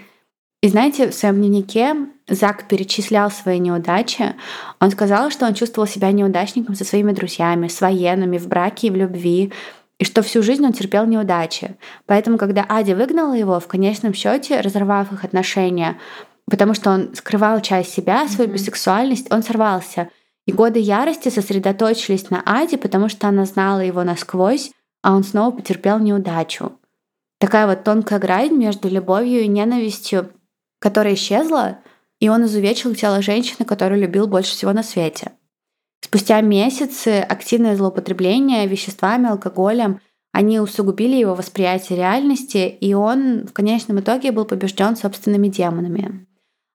И знаете, в своем дневнике Зак перечислял свои неудачи. Он сказал, что он чувствовал себя неудачником со своими друзьями, с военными, в браке и в любви, и что всю жизнь он терпел неудачи. Поэтому, когда Ади выгнала его, в конечном счете, разорвав их отношения, потому что он скрывал часть себя, свою mm-hmm. бисексуальность, он сорвался. И годы ярости сосредоточились на Аде, потому что она знала его насквозь, а он снова потерпел неудачу. Такая вот тонкая грань между любовью и ненавистью, которая исчезла, и он изувечил тело женщины, которую любил больше всего на свете. Спустя месяцы активное злоупотребление веществами, алкоголем, они усугубили его восприятие реальности, и он в конечном итоге был побежден собственными демонами.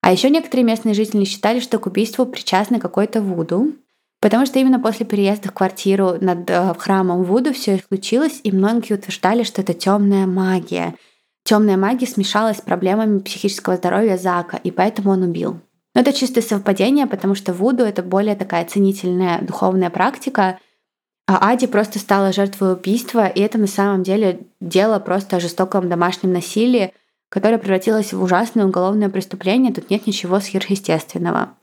А еще некоторые местные жители считали, что к убийству причастны какой-то Вуду, Потому что именно после переезда в квартиру над э, храмом Вуду все и случилось, и многие утверждали, что это темная магия. Темная магия смешалась с проблемами психического здоровья Зака, и поэтому он убил. Но это чистое совпадение, потому что Вуду — это более такая ценительная духовная практика, а Ади просто стала жертвой убийства, и это на самом деле дело просто о жестоком домашнем насилии, которое превратилось в ужасное уголовное преступление, тут нет ничего сверхъестественного.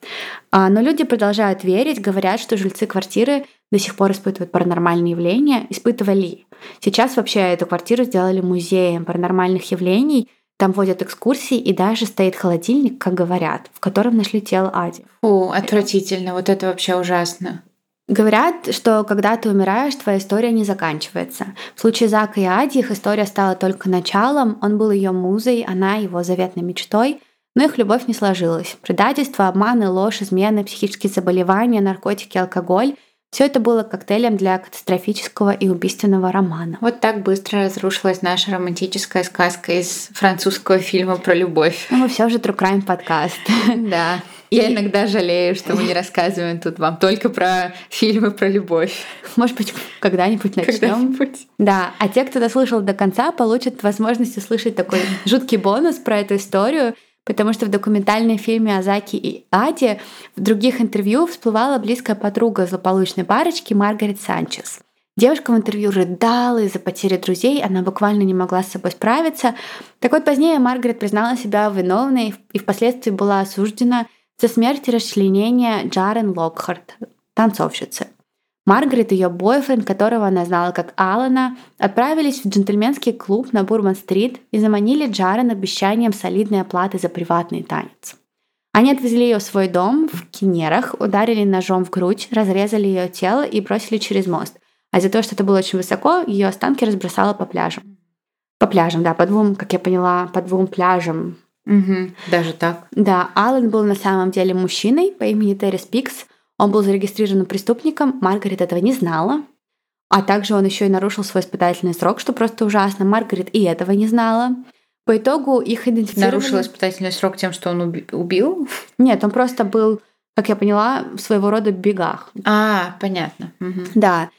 А, но люди продолжают верить, говорят, что жильцы квартиры до сих пор испытывают паранормальные явления, испытывали. Сейчас вообще эту квартиру сделали музеем паранормальных явлений, там водят экскурсии и даже стоит холодильник, как говорят, в котором нашли тело Ади. Фу, отвратительно, вот это вообще ужасно. Говорят, что когда ты умираешь, твоя история не заканчивается. В случае Зака и Ади их история стала только началом, он был ее музой, она его заветной мечтой, но их любовь не сложилась. Предательство, обманы, ложь, измены, психические заболевания, наркотики, алкоголь — все это было коктейлем для катастрофического и убийственного романа. Вот так быстро разрушилась наша романтическая сказка из французского фильма про любовь. Но мы все же True Crime подкаст. [laughs] Да. Я иногда жалею, что мы не рассказываем тут вам только про фильмы про любовь. Может быть, когда-нибудь начнем. когда Да, а те, кто дослушал до конца, получат возможность услышать такой жуткий бонус про эту историю, потому что в документальном фильме Азаки и Ади в других интервью всплывала близкая подруга злополучной парочки Маргарет Санчес. Девушка в интервью рыдала из-за потери друзей, она буквально не могла с собой справиться. Так вот, позднее Маргарет признала себя виновной и впоследствии была осуждена за смерть и расчленение Джарен Локхарт, танцовщицы. Маргарет и ее бойфренд, которого она знала как Алана, отправились в джентльменский клуб на Бурман-стрит и заманили Джарен обещанием солидной оплаты за приватный танец. Они отвезли ее в свой дом в Кинерах, ударили ножом в грудь, разрезали ее тело и бросили через мост. А из-за того, что это было очень высоко, ее останки разбросало по пляжам. По пляжам, да, по двум, как я поняла, по двум пляжам Угу, даже так. Да, Аллен был на самом деле мужчиной по имени Террис Пикс. Он был зарегистрирован преступником, Маргарет этого не знала. А также он еще и нарушил свой испытательный срок, что просто ужасно. Маргарет и этого не знала. По итогу их идентифицировали... Нарушил испытательный срок тем, что он убил? Нет, он просто был, как я поняла, своего рода бегах. А, понятно. Угу. Да.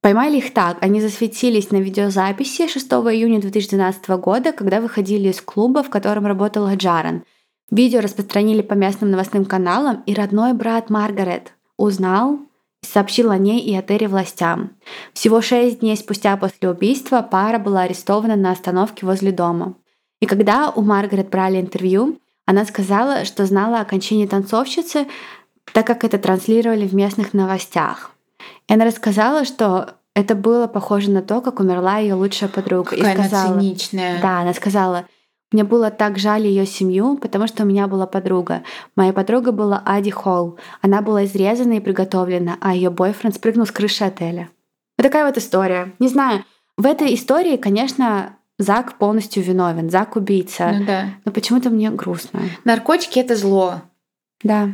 Поймали их так. Они засветились на видеозаписи 6 июня 2012 года, когда выходили из клуба, в котором работала Джаран. Видео распространили по местным новостным каналам, и родной брат Маргарет узнал и сообщил о ней и о Терри властям. Всего шесть дней спустя после убийства пара была арестована на остановке возле дома. И когда у Маргарет брали интервью, она сказала, что знала о кончине танцовщицы, так как это транслировали в местных новостях. И она рассказала, что это было похоже на то, как умерла ее лучшая подруга. Какая и сказала, она циничная. Да, она сказала, мне было так жаль ее семью, потому что у меня была подруга. Моя подруга была Ади Холл. Она была изрезана и приготовлена, а ее бойфренд спрыгнул с крыши отеля. Вот такая вот история. Не знаю, в этой истории, конечно, Зак полностью виновен, Зак убийца. Ну да. Но почему-то мне грустно. Наркотики это зло. Да.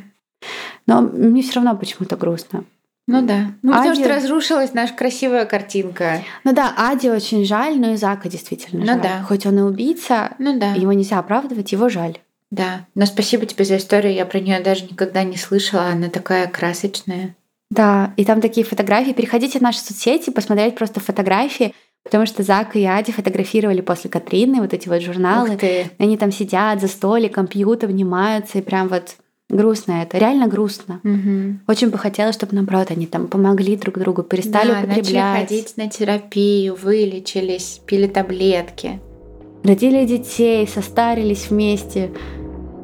Но мне все равно почему-то грустно. Ну да. Ну, потому Ади- что разрушилась наша красивая картинка. Ну да, Ади очень жаль, но и Зака действительно Ну жаль. да. Хоть он и убийца, Ну да. его нельзя оправдывать, его жаль. Да. Но спасибо тебе за историю. Я про нее даже никогда не слышала. Она такая красочная. Да, и там такие фотографии. Переходите в наши соцсети, посмотреть просто фотографии, потому что Зак и Ади фотографировали после Катрины вот эти вот журналы. Они там сидят за столиком, пьют, обнимаются, и прям вот грустно это. Реально грустно. Мгм. Очень бы хотелось, чтобы, наоборот, они там помогли друг другу, перестали Да, начали употреблять. ходить на терапию, вылечились, пили таблетки. Родили детей, состарились вместе.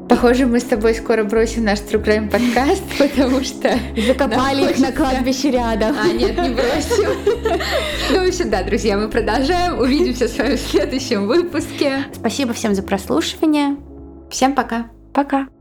Похоже, мы с тобой скоро бросим наш True Crime подкаст, [laughs] потому что... Закопали их на кладбище рядом. А, нет, не бросим. [laughs] Ну, в общем, да, друзья, мы продолжаем. Увидимся с вами в следующем выпуске. Спасибо всем за прослушивание. Всем пока. Пока.